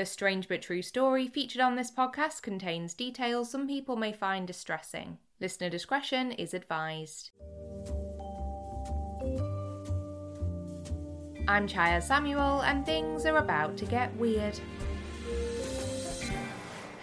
The strange but true story featured on this podcast contains details some people may find distressing. Listener discretion is advised. I'm Chaya Samuel, and things are about to get weird.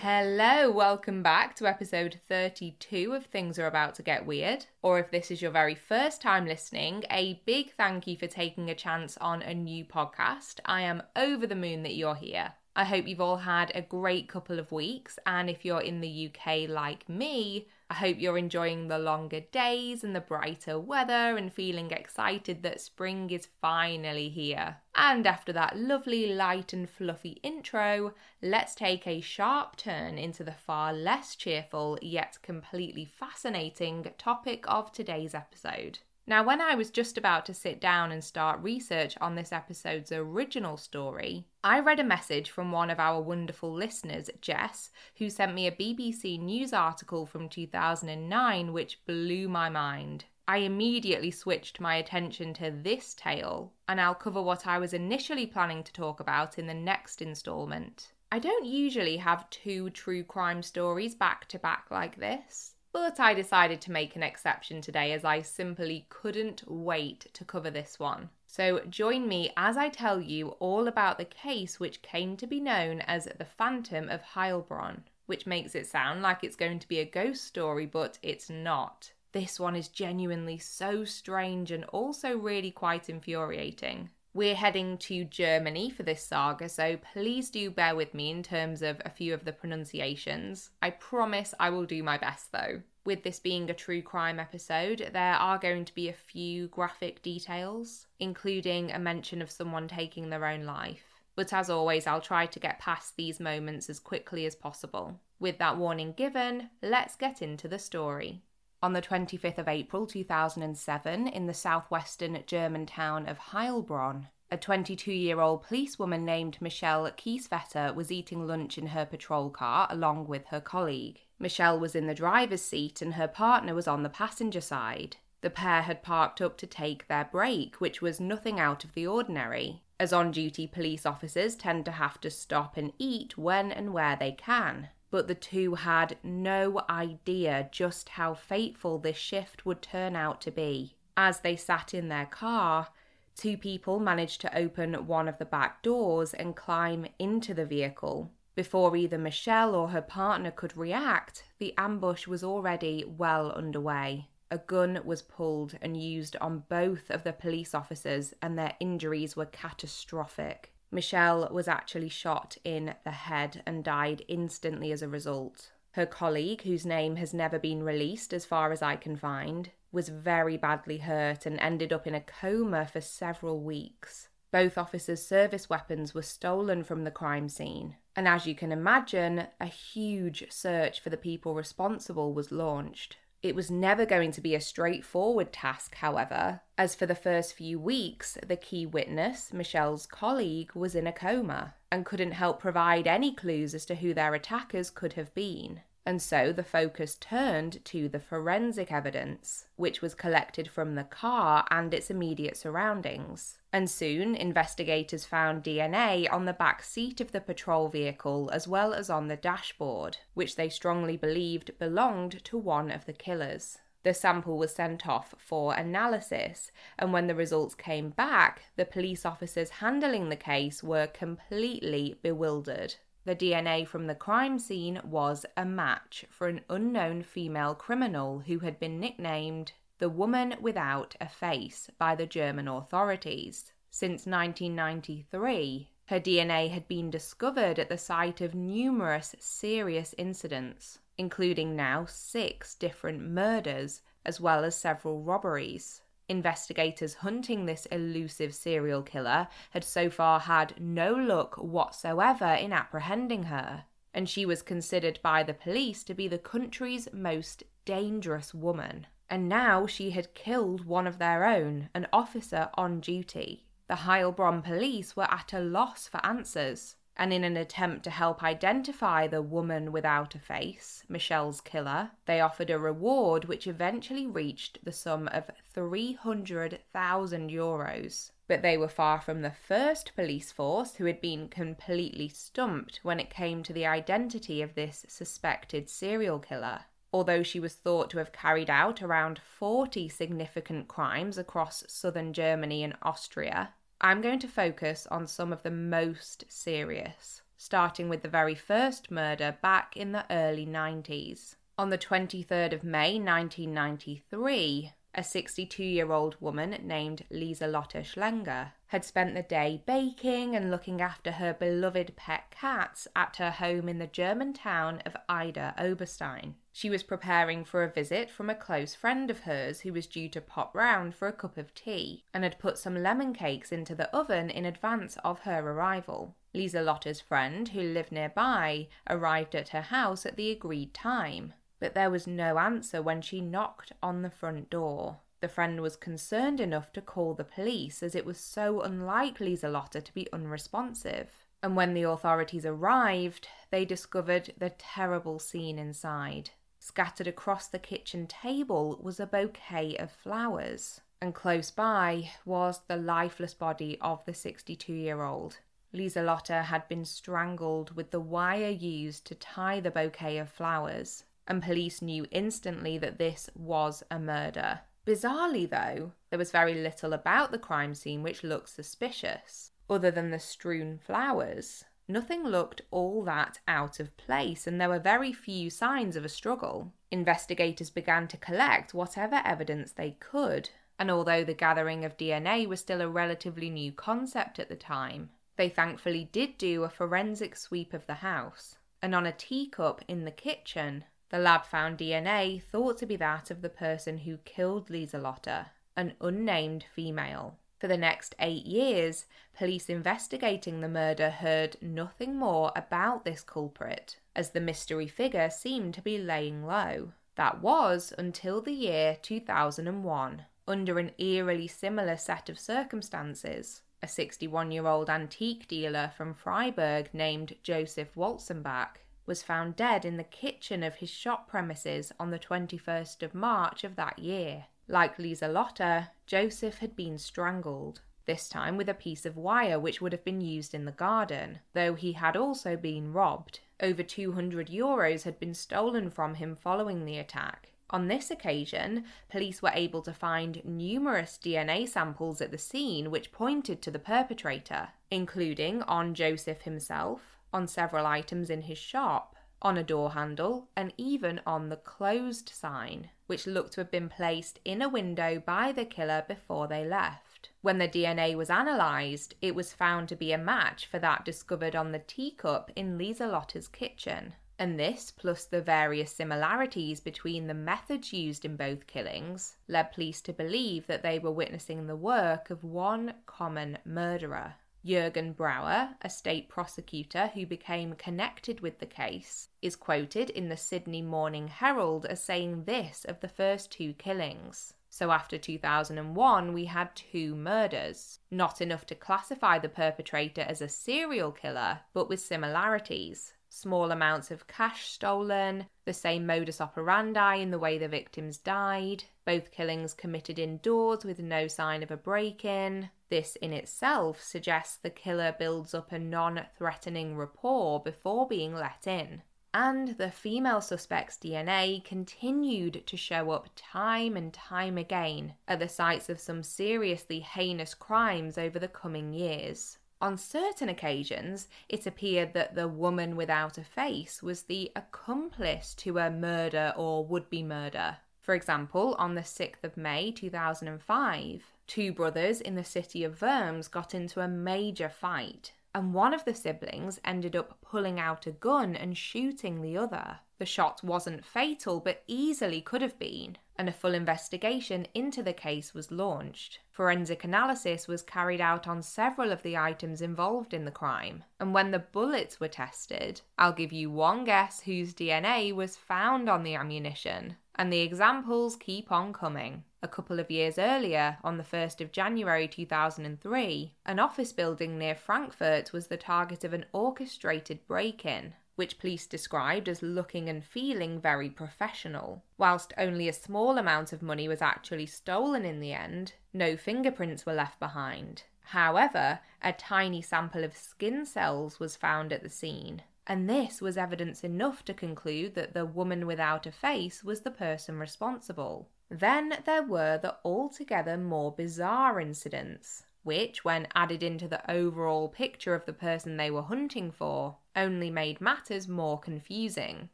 Hello, welcome back to episode 32 of Things Are About to Get Weird. Or if this is your very first time listening, a big thank you for taking a chance on a new podcast. I am over the moon that you're here. I hope you've all had a great couple of weeks, and if you're in the UK like me, I hope you're enjoying the longer days and the brighter weather and feeling excited that spring is finally here. And after that lovely, light, and fluffy intro, let's take a sharp turn into the far less cheerful yet completely fascinating topic of today's episode. Now, when I was just about to sit down and start research on this episode's original story, I read a message from one of our wonderful listeners, Jess, who sent me a BBC News article from 2009 which blew my mind. I immediately switched my attention to this tale, and I'll cover what I was initially planning to talk about in the next instalment. I don't usually have two true crime stories back to back like this. But I decided to make an exception today as I simply couldn't wait to cover this one. So join me as I tell you all about the case which came to be known as the Phantom of Heilbronn, which makes it sound like it's going to be a ghost story, but it's not. This one is genuinely so strange and also really quite infuriating. We're heading to Germany for this saga, so please do bear with me in terms of a few of the pronunciations. I promise I will do my best though. With this being a true crime episode, there are going to be a few graphic details, including a mention of someone taking their own life. But as always, I'll try to get past these moments as quickly as possible. With that warning given, let's get into the story. On the 25th of April 2007, in the southwestern German town of Heilbronn, a 22 year old policewoman named Michelle Kiesewetter was eating lunch in her patrol car along with her colleague. Michelle was in the driver's seat and her partner was on the passenger side. The pair had parked up to take their break, which was nothing out of the ordinary, as on duty police officers tend to have to stop and eat when and where they can but the two had no idea just how fateful this shift would turn out to be. As they sat in their car, two people managed to open one of the back doors and climb into the vehicle. Before either Michelle or her partner could react, the ambush was already well underway. A gun was pulled and used on both of the police officers, and their injuries were catastrophic. Michelle was actually shot in the head and died instantly as a result. Her colleague, whose name has never been released as far as I can find, was very badly hurt and ended up in a coma for several weeks. Both officers' service weapons were stolen from the crime scene, and as you can imagine, a huge search for the people responsible was launched. It was never going to be a straightforward task, however, as for the first few weeks, the key witness, Michelle's colleague, was in a coma and couldn't help provide any clues as to who their attackers could have been and so the focus turned to the forensic evidence, which was collected from the car and its immediate surroundings. And soon, investigators found DNA on the back seat of the patrol vehicle as well as on the dashboard, which they strongly believed belonged to one of the killers. The sample was sent off for analysis, and when the results came back, the police officers handling the case were completely bewildered. The DNA from the crime scene was a match for an unknown female criminal who had been nicknamed the Woman Without a Face by the German authorities. Since 1993, her DNA had been discovered at the site of numerous serious incidents, including now six different murders as well as several robberies. Investigators hunting this elusive serial killer had so far had no luck whatsoever in apprehending her, and she was considered by the police to be the country's most dangerous woman. And now she had killed one of their own, an officer on duty. The Heilbronn police were at a loss for answers and in an attempt to help identify the woman without a face, Michelle's killer, they offered a reward which eventually reached the sum of 300,000 euros. But they were far from the first police force who had been completely stumped when it came to the identity of this suspected serial killer. Although she was thought to have carried out around 40 significant crimes across southern Germany and Austria, I'm going to focus on some of the most serious, starting with the very first murder back in the early 90s. On the 23rd of May 1993, a 62 year old woman named Lieselotte Schlenger had spent the day baking and looking after her beloved pet cats at her home in the German town of Idar Oberstein. She was preparing for a visit from a close friend of hers who was due to pop round for a cup of tea and had put some lemon cakes into the oven in advance of her arrival. Lieselotte's friend, who lived nearby, arrived at her house at the agreed time, but there was no answer when she knocked on the front door. The friend was concerned enough to call the police as it was so unlike lotta to be unresponsive. And when the authorities arrived, they discovered the terrible scene inside. Scattered across the kitchen table was a bouquet of flowers, and close by was the lifeless body of the 62 year old. Lieselotte had been strangled with the wire used to tie the bouquet of flowers, and police knew instantly that this was a murder. Bizarrely, though, there was very little about the crime scene which looked suspicious, other than the strewn flowers. Nothing looked all that out of place, and there were very few signs of a struggle. Investigators began to collect whatever evidence they could, and although the gathering of DNA was still a relatively new concept at the time, they thankfully did do a forensic sweep of the house. And on a teacup in the kitchen, the lab found DNA thought to be that of the person who killed Lieselotte, an unnamed female. For the next eight years, police investigating the murder heard nothing more about this culprit, as the mystery figure seemed to be laying low. That was until the year 2001, under an eerily similar set of circumstances. A 61 year old antique dealer from Freiburg named Joseph Walzenbach was found dead in the kitchen of his shop premises on the 21st of March of that year. Like Lieselotte, Joseph had been strangled, this time with a piece of wire which would have been used in the garden, though he had also been robbed. Over 200 euros had been stolen from him following the attack. On this occasion, police were able to find numerous DNA samples at the scene which pointed to the perpetrator, including on Joseph himself, on several items in his shop, on a door handle, and even on the closed sign, which looked to have been placed in a window by the killer before they left. When the DNA was analysed, it was found to be a match for that discovered on the teacup in Lieselotte's kitchen. And this, plus the various similarities between the methods used in both killings, led police to believe that they were witnessing the work of one common murderer. Jurgen Brauer, a state prosecutor who became connected with the case, is quoted in the Sydney Morning Herald as saying this of the first two killings. So after 2001, we had two murders. Not enough to classify the perpetrator as a serial killer, but with similarities. Small amounts of cash stolen, the same modus operandi in the way the victims died, both killings committed indoors with no sign of a break in, this in itself suggests the killer builds up a non threatening rapport before being let in. And the female suspect's DNA continued to show up time and time again at the sites of some seriously heinous crimes over the coming years. On certain occasions, it appeared that the woman without a face was the accomplice to a murder or would be murder. For example, on the 6th of May 2005, Two brothers in the city of Worms got into a major fight, and one of the siblings ended up pulling out a gun and shooting the other. The shot wasn't fatal, but easily could have been, and a full investigation into the case was launched. Forensic analysis was carried out on several of the items involved in the crime, and when the bullets were tested, I'll give you one guess whose DNA was found on the ammunition, and the examples keep on coming. A couple of years earlier, on the 1st of January 2003, an office building near Frankfurt was the target of an orchestrated break in, which police described as looking and feeling very professional. Whilst only a small amount of money was actually stolen in the end, no fingerprints were left behind. However, a tiny sample of skin cells was found at the scene, and this was evidence enough to conclude that the woman without a face was the person responsible. Then there were the altogether more bizarre incidents, which, when added into the overall picture of the person they were hunting for, only made matters more confusing.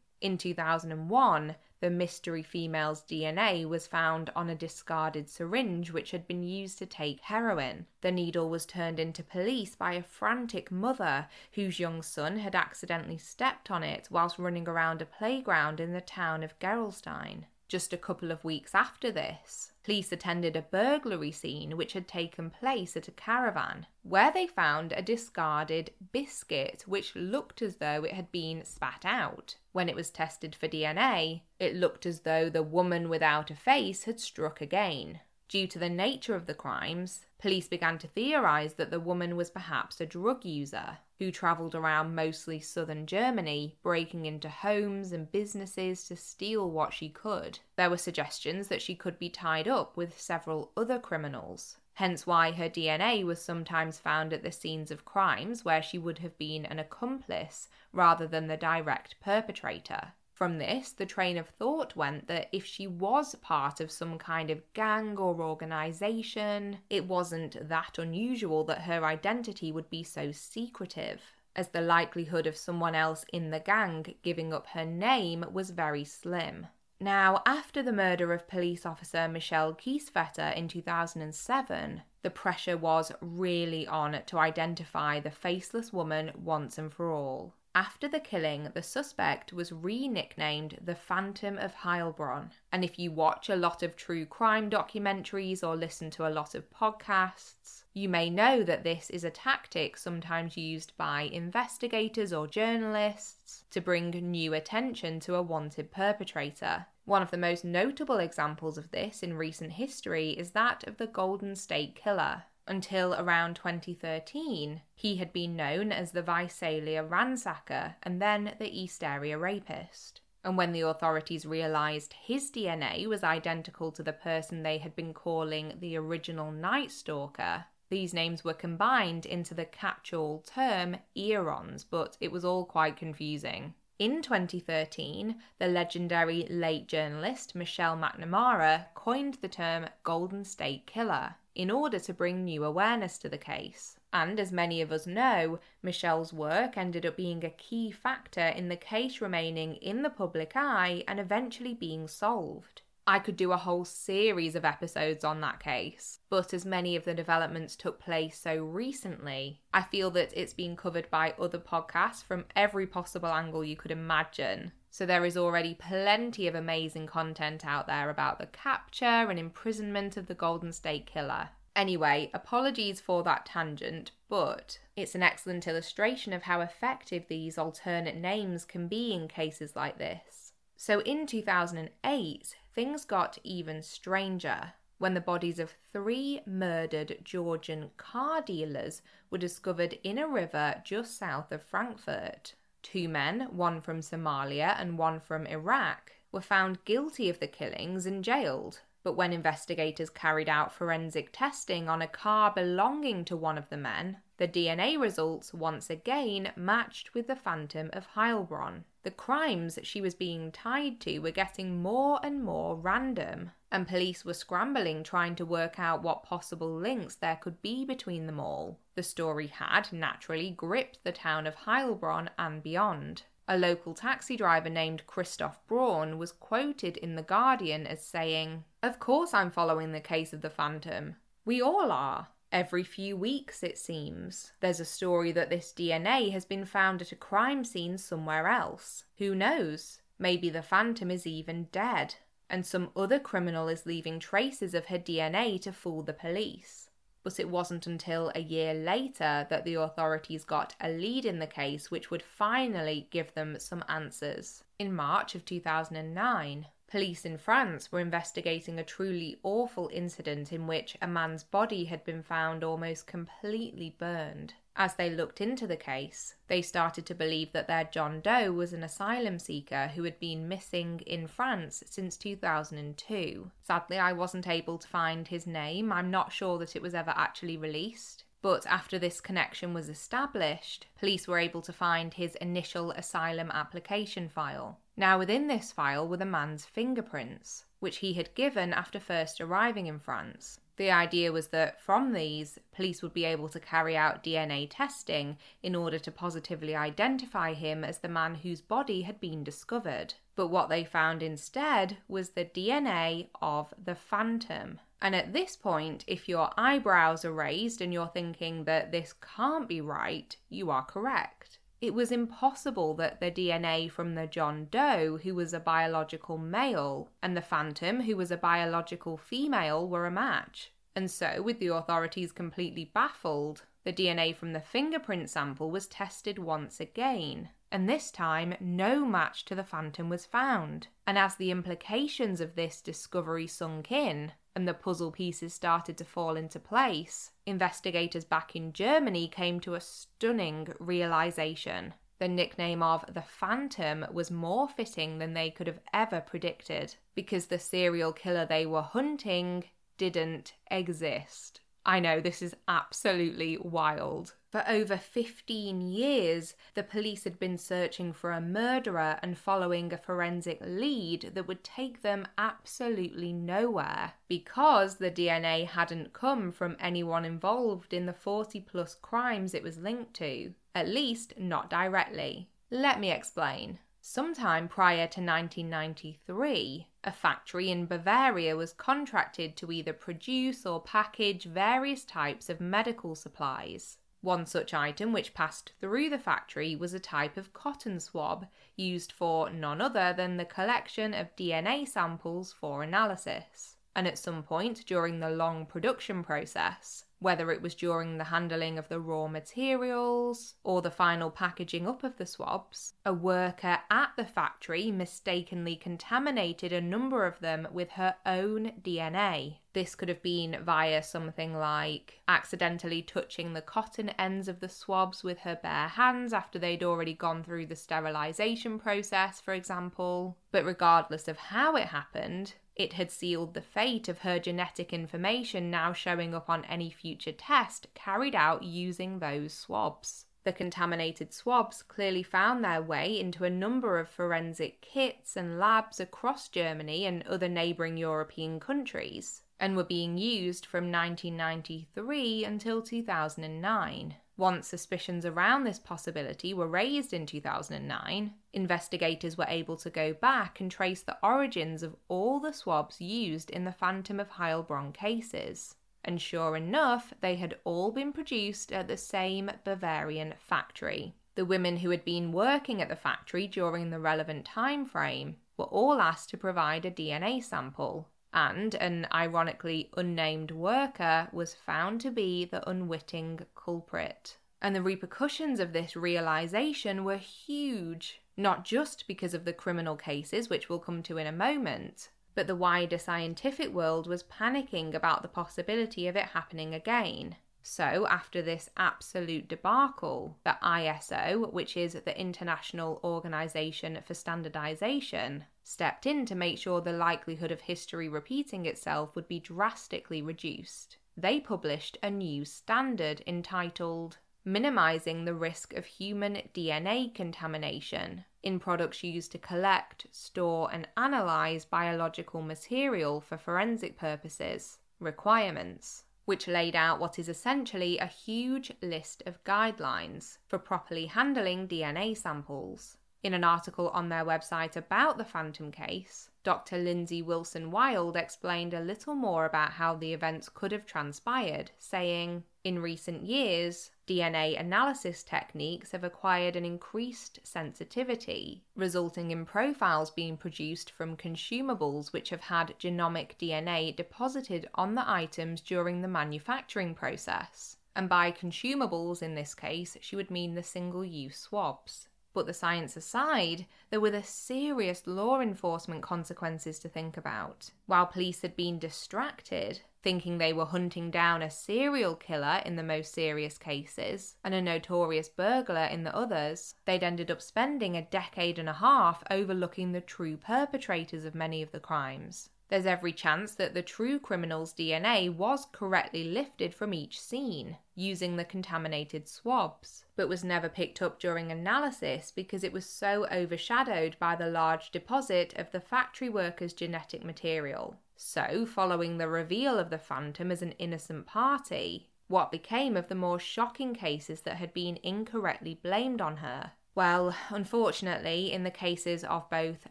In 2001, the mystery female's DNA was found on a discarded syringe which had been used to take heroin. The needle was turned into police by a frantic mother whose young son had accidentally stepped on it whilst running around a playground in the town of Gerolstein. Just a couple of weeks after this, police attended a burglary scene which had taken place at a caravan, where they found a discarded biscuit which looked as though it had been spat out. When it was tested for DNA, it looked as though the woman without a face had struck again. Due to the nature of the crimes, police began to theorise that the woman was perhaps a drug user who travelled around mostly southern Germany, breaking into homes and businesses to steal what she could. There were suggestions that she could be tied up with several other criminals. Hence, why her DNA was sometimes found at the scenes of crimes where she would have been an accomplice rather than the direct perpetrator. From this, the train of thought went that if she was part of some kind of gang or organisation, it wasn't that unusual that her identity would be so secretive, as the likelihood of someone else in the gang giving up her name was very slim. Now, after the murder of police officer Michelle Kiesewetter in 2007, the pressure was really on to identify the faceless woman once and for all. After the killing, the suspect was re nicknamed the Phantom of Heilbronn. And if you watch a lot of true crime documentaries or listen to a lot of podcasts, you may know that this is a tactic sometimes used by investigators or journalists to bring new attention to a wanted perpetrator. One of the most notable examples of this in recent history is that of the Golden State Killer. Until around 2013, he had been known as the Visalia ransacker and then the East Area rapist. And when the authorities realised his DNA was identical to the person they had been calling the original Night Stalker, these names were combined into the catch all term EARONS, but it was all quite confusing. In 2013, the legendary late journalist Michelle McNamara coined the term Golden State Killer in order to bring new awareness to the case. And as many of us know, Michelle's work ended up being a key factor in the case remaining in the public eye and eventually being solved. I could do a whole series of episodes on that case, but as many of the developments took place so recently, I feel that it's been covered by other podcasts from every possible angle you could imagine. So there is already plenty of amazing content out there about the capture and imprisonment of the Golden State Killer. Anyway, apologies for that tangent, but it's an excellent illustration of how effective these alternate names can be in cases like this. So in 2008, things got even stranger when the bodies of three murdered Georgian car dealers were discovered in a river just south of Frankfurt. Two men, one from Somalia and one from Iraq, were found guilty of the killings and jailed. But when investigators carried out forensic testing on a car belonging to one of the men, the DNA results once again matched with the Phantom of Heilbronn. The crimes that she was being tied to were getting more and more random, and police were scrambling trying to work out what possible links there could be between them all. The story had, naturally, gripped the town of Heilbronn and beyond. A local taxi driver named Christoph Braun was quoted in The Guardian as saying, Of course I'm following the case of the Phantom. We all are. Every few weeks, it seems, there's a story that this DNA has been found at a crime scene somewhere else. Who knows? Maybe the Phantom is even dead, and some other criminal is leaving traces of her DNA to fool the police. But it wasn't until a year later that the authorities got a lead in the case which would finally give them some answers. In March of 2009, Police in France were investigating a truly awful incident in which a man's body had been found almost completely burned. As they looked into the case, they started to believe that their John Doe was an asylum seeker who had been missing in France since 2002. Sadly, I wasn't able to find his name. I'm not sure that it was ever actually released. But after this connection was established, police were able to find his initial asylum application file. Now, within this file were the man's fingerprints, which he had given after first arriving in France. The idea was that from these, police would be able to carry out DNA testing in order to positively identify him as the man whose body had been discovered. But what they found instead was the DNA of the phantom, and at this point, if your eyebrows are raised and you're thinking that this can't be right, you are correct. It was impossible that the DNA from the John Doe, who was a biological male, and the Phantom, who was a biological female, were a match. And so, with the authorities completely baffled, the DNA from the fingerprint sample was tested once again, and this time no match to the Phantom was found. And as the implications of this discovery sunk in, and the puzzle pieces started to fall into place, investigators back in Germany came to a stunning realization. The nickname of the Phantom was more fitting than they could have ever predicted, because the serial killer they were hunting didn't exist. I know this is absolutely wild. For over 15 years, the police had been searching for a murderer and following a forensic lead that would take them absolutely nowhere because the DNA hadn't come from anyone involved in the 40 plus crimes it was linked to, at least not directly. Let me explain. Sometime prior to 1993, a factory in Bavaria was contracted to either produce or package various types of medical supplies. One such item which passed through the factory was a type of cotton swab used for none other than the collection of DNA samples for analysis. And at some point during the long production process, whether it was during the handling of the raw materials or the final packaging up of the swabs, a worker at the factory mistakenly contaminated a number of them with her own DNA. This could have been via something like accidentally touching the cotton ends of the swabs with her bare hands after they'd already gone through the sterilisation process, for example. But regardless of how it happened, it had sealed the fate of her genetic information now showing up on any future test carried out using those swabs. The contaminated swabs clearly found their way into a number of forensic kits and labs across Germany and other neighbouring European countries, and were being used from 1993 until 2009. Once suspicions around this possibility were raised in 2009, investigators were able to go back and trace the origins of all the swabs used in the Phantom of Heilbronn cases. And sure enough, they had all been produced at the same Bavarian factory. The women who had been working at the factory during the relevant time frame were all asked to provide a DNA sample, and an ironically unnamed worker was found to be the unwitting culprit. And the repercussions of this realization were huge, not just because of the criminal cases, which we'll come to in a moment, but the wider scientific world was panicking about the possibility of it happening again. So, after this absolute debacle, the ISO, which is the International Organization for Standardization, stepped in to make sure the likelihood of history repeating itself would be drastically reduced. They published a new standard entitled Minimizing the Risk of Human DNA Contamination in products used to collect, store, and analyze biological material for forensic purposes. Requirements which laid out what is essentially a huge list of guidelines for properly handling DNA samples. In an article on their website about the Phantom case, Dr. Linzi Wilson Wilde explained a little more about how the events could have transpired, saying, In recent years, DNA analysis techniques have acquired an increased sensitivity, resulting in profiles being produced from consumables which have had genomic DNA deposited on the items during the manufacturing process. And by consumables in this case, she would mean the single use swabs. But the science aside, there were the serious law enforcement consequences to think about. While police had been distracted, thinking they were hunting down a serial killer in the most serious cases and a notorious burglar in the others, they'd ended up spending a decade and a half overlooking the true perpetrators of many of the crimes. There's every chance that the true criminal's DNA was correctly lifted from each scene using the contaminated swabs, but was never picked up during analysis because it was so overshadowed by the large deposit of the factory workers' genetic material. So, following the reveal of the Phantom as an innocent party, what became of the more shocking cases that had been incorrectly blamed on her? Well, unfortunately, in the cases of both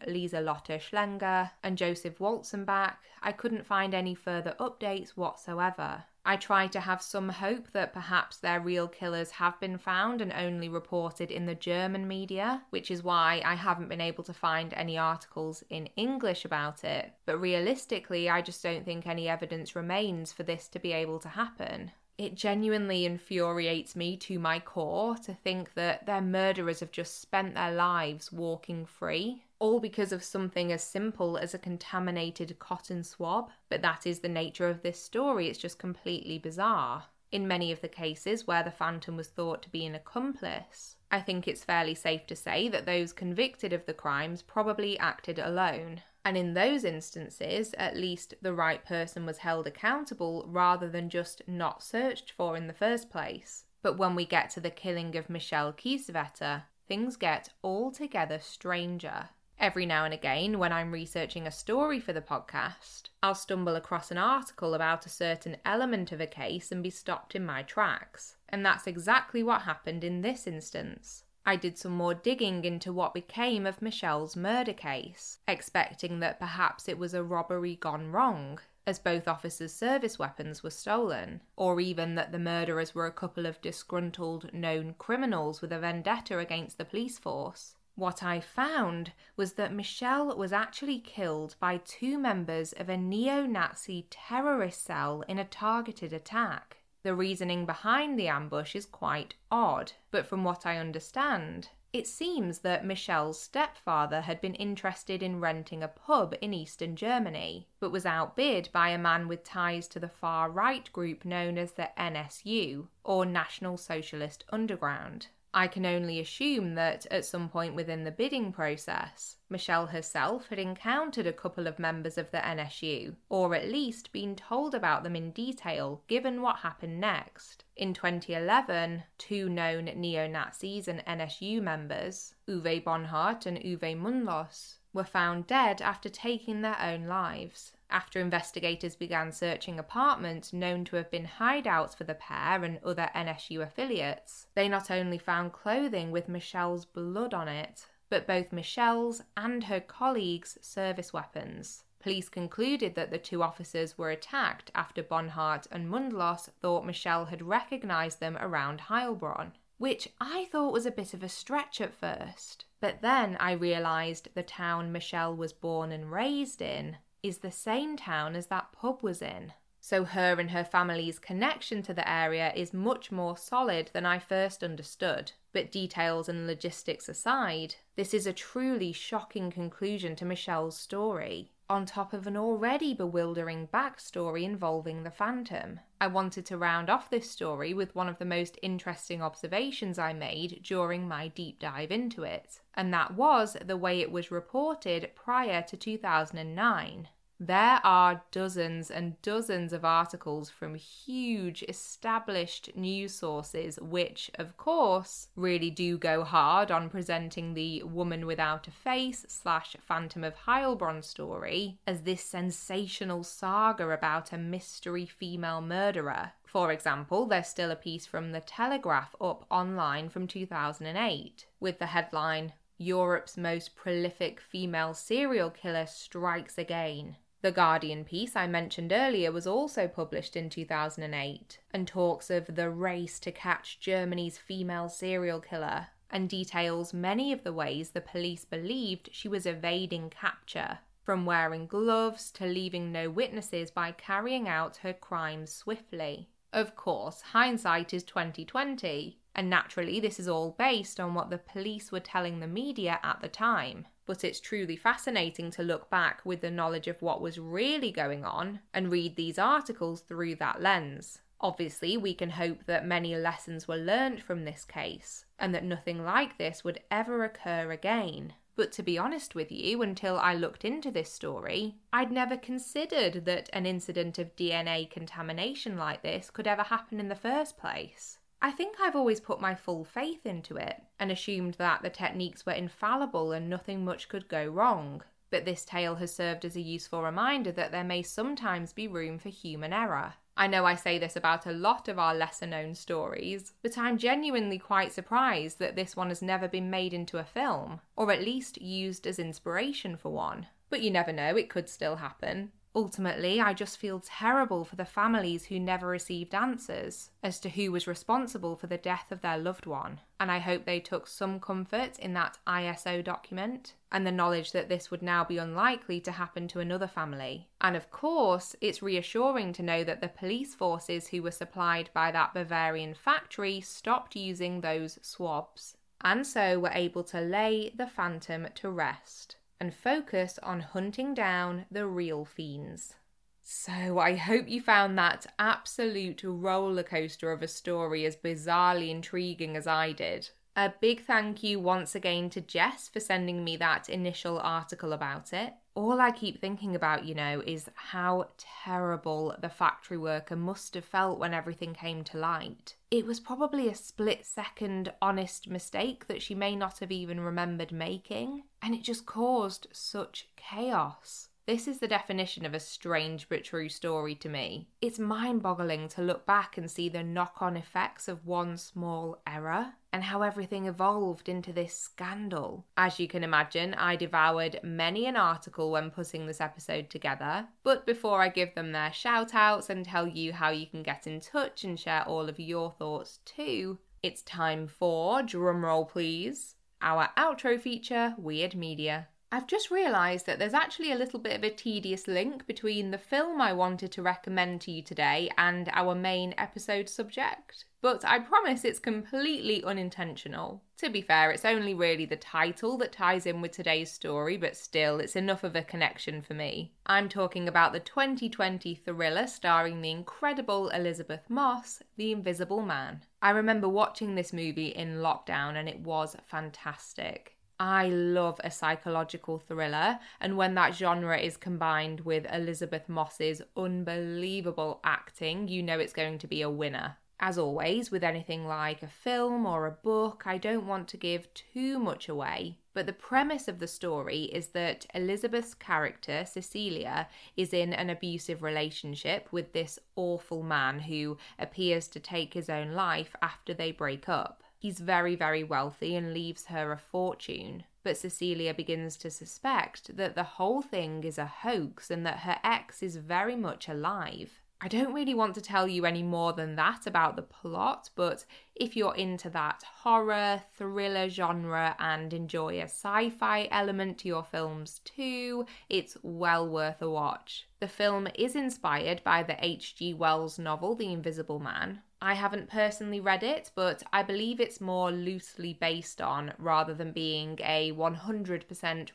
Lieselotte Schlenger and Joseph Walzenbach, I couldn't find any further updates whatsoever. I tried to have some hope that perhaps their real killers have been found and only reported in the German media, which is why I haven't been able to find any articles in English about it. But realistically, I just don't think any evidence remains for this to be able to happen. It genuinely infuriates me to my core to think that their murderers have just spent their lives walking free, all because of something as simple as a contaminated cotton swab. But that is the nature of this story, it's just completely bizarre. In many of the cases where the Phantom was thought to be an accomplice, I think it's fairly safe to say that those convicted of the crimes probably acted alone. And in those instances, at least the right person was held accountable rather than just not searched for in the first place. But when we get to the killing of Michelle Kiesewetter, things get altogether stranger. Every now and again, when I'm researching a story for the podcast, I'll stumble across an article about a certain element of a case and be stopped in my tracks. And that's exactly what happened in this instance. I did some more digging into what became of Michelle's murder case, expecting that perhaps it was a robbery gone wrong, as both officers' service weapons were stolen, or even that the murderers were a couple of disgruntled known criminals with a vendetta against the police force. What I found was that Michelle was actually killed by two members of a neo Nazi terrorist cell in a targeted attack. The reasoning behind the ambush is quite odd, but from what I understand, it seems that Michelle's stepfather had been interested in renting a pub in eastern Germany, but was outbid by a man with ties to the far right group known as the NSU, or National Socialist Underground. I can only assume that at some point within the bidding process, Michelle herself had encountered a couple of members of the NSU, or at least been told about them in detail given what happened next. In 2011, two known neo Nazis and NSU members, Uwe Böhnhardt and Uwe Mundlos, were found dead after taking their own lives after investigators began searching apartments known to have been hideouts for the pair and other NSU affiliates, they not only found clothing with Michelle's blood on it, but both Michelle's and her colleagues' service weapons. Police concluded that the two officers were attacked after Böhnhardt and Mundlos thought Michelle had recognised them around Heilbronn, which I thought was a bit of a stretch at first. But then I realised the town Michelle was born and raised in is the same town as that pub was in. So her and her family's connection to the area is much more solid than I first understood. But details and logistics aside, this is a truly shocking conclusion to Michelle's story on top of an already bewildering backstory involving the Phantom. I wanted to round off this story with one of the most interesting observations I made during my deep dive into it, and that was the way it was reported prior to 2009. There are dozens and dozens of articles from huge established news sources, which, of course, really do go hard on presenting the woman without a face slash Phantom of Heilbronn story as this sensational saga about a mystery female murderer. For example, there's still a piece from The Telegraph up online from 2008 with the headline Europe's most prolific female serial killer strikes again. The Guardian piece I mentioned earlier was also published in 2008 and talks of the race to catch Germany's female serial killer and details many of the ways the police believed she was evading capture, from wearing gloves to leaving no witnesses by carrying out her crimes swiftly. Of course, hindsight is 2020, and naturally this is all based on what the police were telling the media at the time but it's truly fascinating to look back with the knowledge of what was really going on and read these articles through that lens. Obviously, we can hope that many lessons were learned from this case and that nothing like this would ever occur again. But to be honest with you, until I looked into this story, I'd never considered that an incident of DNA contamination like this could ever happen in the first place. I think I've always put my full faith into it and assumed that the techniques were infallible and nothing much could go wrong. But this tale has served as a useful reminder that there may sometimes be room for human error. I know I say this about a lot of our lesser known stories, but I'm genuinely quite surprised that this one has never been made into a film, or at least used as inspiration for one. But you never know, it could still happen. Ultimately, I just feel terrible for the families who never received answers as to who was responsible for the death of their loved one, and I hope they took some comfort in that ISO document and the knowledge that this would now be unlikely to happen to another family. And of course, it's reassuring to know that the police forces who were supplied by that Bavarian factory stopped using those swabs, and so were able to lay the phantom to rest and focus on hunting down the real fiends. So, I hope you found that absolute roller coaster of a story as bizarrely intriguing as I did. A big thank you once again to Jess for sending me that initial article about it. All I keep thinking about, you know, is how terrible the factory worker must have felt when everything came to light. It was probably a split second honest mistake that she may not have even remembered making, and it just caused such chaos. This is the definition of a strange but true story to me. It's mind boggling to look back and see the knock on effects of one small error and how everything evolved into this scandal. As you can imagine, I devoured many an article when putting this episode together. But before I give them their shout outs and tell you how you can get in touch and share all of your thoughts too, it's time for, drumroll please, our outro feature, Weird Media. I've just realised that there's actually a little bit of a tedious link between the film I wanted to recommend to you today and our main episode subject. But I promise it's completely unintentional. To be fair, it's only really the title that ties in with today's story, but still, it's enough of a connection for me. I'm talking about the 2020 thriller starring the incredible Elisabeth Moss, The Invisible Man. I remember watching this movie in lockdown and it was fantastic. I love a psychological thriller, and when that genre is combined with Elisabeth Moss's unbelievable acting, you know it's going to be a winner. As always, with anything like a film or a book, I don't want to give too much away, but the premise of the story is that Elisabeth's character, Cecilia, is in an abusive relationship with this awful man who appears to take his own life after they break up. He's very, very wealthy and leaves her a fortune. But Cecilia begins to suspect that the whole thing is a hoax and that her ex is very much alive. I don't really want to tell you any more than that about the plot, but if you're into that horror, thriller genre and enjoy a sci fi element to your films too, it's well worth a watch. The film is inspired by the H.G. Wells novel The Invisible Man. I haven't personally read it, but I believe it's more loosely based on rather than being a 100%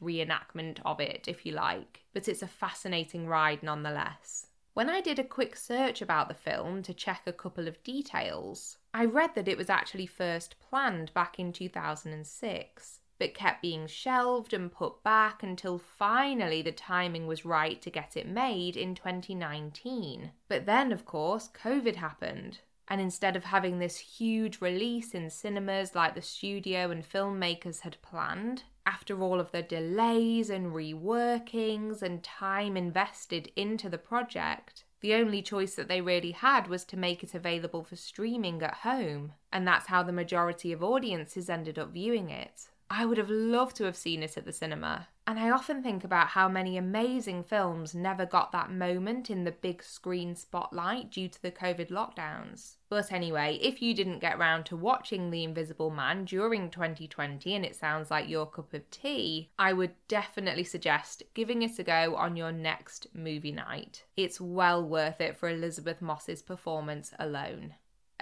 reenactment of it, if you like. But it's a fascinating ride nonetheless. When I did a quick search about the film to check a couple of details, I read that it was actually first planned back in 2006, but kept being shelved and put back until finally the timing was right to get it made in 2019. But then, of course, COVID happened. And instead of having this huge release in cinemas like the studio and filmmakers had planned, after all of the delays and reworkings and time invested into the project, the only choice that they really had was to make it available for streaming at home, and that's how the majority of audiences ended up viewing it. I would have loved to have seen it at the cinema. And I often think about how many amazing films never got that moment in the big screen spotlight due to the COVID lockdowns. But anyway, if you didn't get round to watching The Invisible Man during 2020 and it sounds like your cup of tea, I would definitely suggest giving it a go on your next movie night. It's well worth it for Elisabeth Moss's performance alone.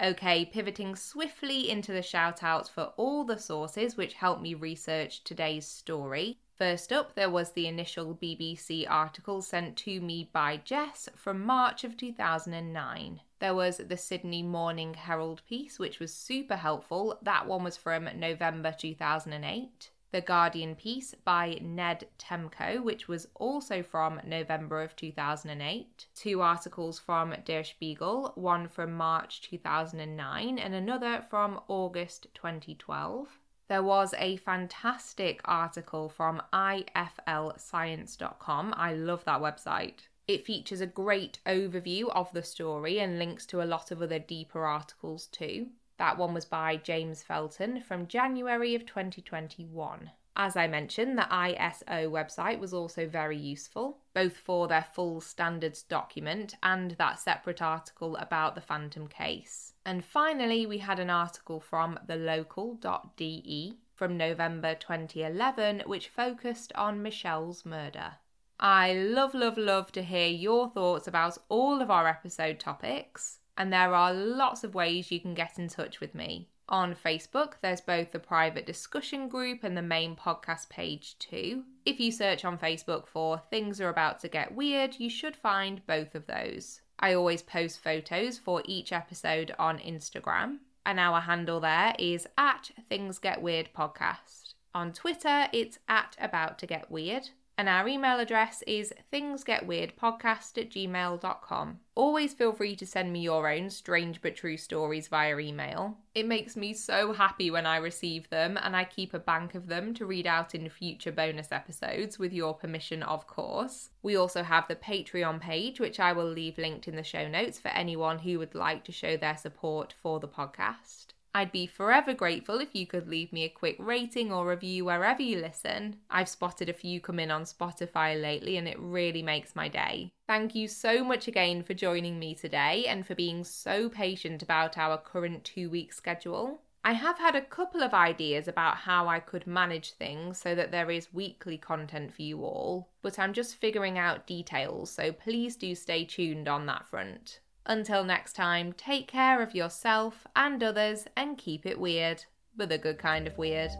Okay, pivoting swiftly into the shout outs for all the sources which helped me research today's story. First up, there was the initial BBC article sent to me by Jess from March of 2009. There was the Sydney Morning Herald piece, which was super helpful. That one was from November 2008. The Guardian piece by Ned Temko, which was also from November of 2008, two articles from Der Spiegel, one from March 2009 and another from August 2012. There was a fantastic article from iflscience.com. I love that website. It features a great overview of the story and links to a lot of other deeper articles too. That one was by James Felton from January of 2021. As I mentioned, the ISO website was also very useful, both for their full standards document and that separate article about the Phantom case. And finally, we had an article from thelocal.de from November 2011, which focused on Michelle's murder. I love, love, love to hear your thoughts about all of our episode topics and there are lots of ways you can get in touch with me. On Facebook, there's both the private discussion group and the main podcast page too. If you search on Facebook for Things Are About to Get Weird, you should find both of those. I always post photos for each episode on Instagram, and our handle there is at Things Get Weird Podcast. On Twitter, it's at About to Get Weird and our email address is thingsgetweirdpodcast at gmail.com. Always feel free to send me your own strange but true stories via email. It makes me so happy when I receive them, and I keep a bank of them to read out in future bonus episodes, with your permission, of course. We also have the Patreon page, which I will leave linked in the show notes for anyone who would like to show their support for the podcast. I'd be forever grateful if you could leave me a quick rating or review wherever you listen. I've spotted a few come in on Spotify lately and it really makes my day. Thank you so much again for joining me today and for being so patient about our current two week schedule. I have had a couple of ideas about how I could manage things so that there is weekly content for you all, but I'm just figuring out details, so please do stay tuned on that front. Until next time, take care of yourself and others and keep it weird, but the good kind of weird.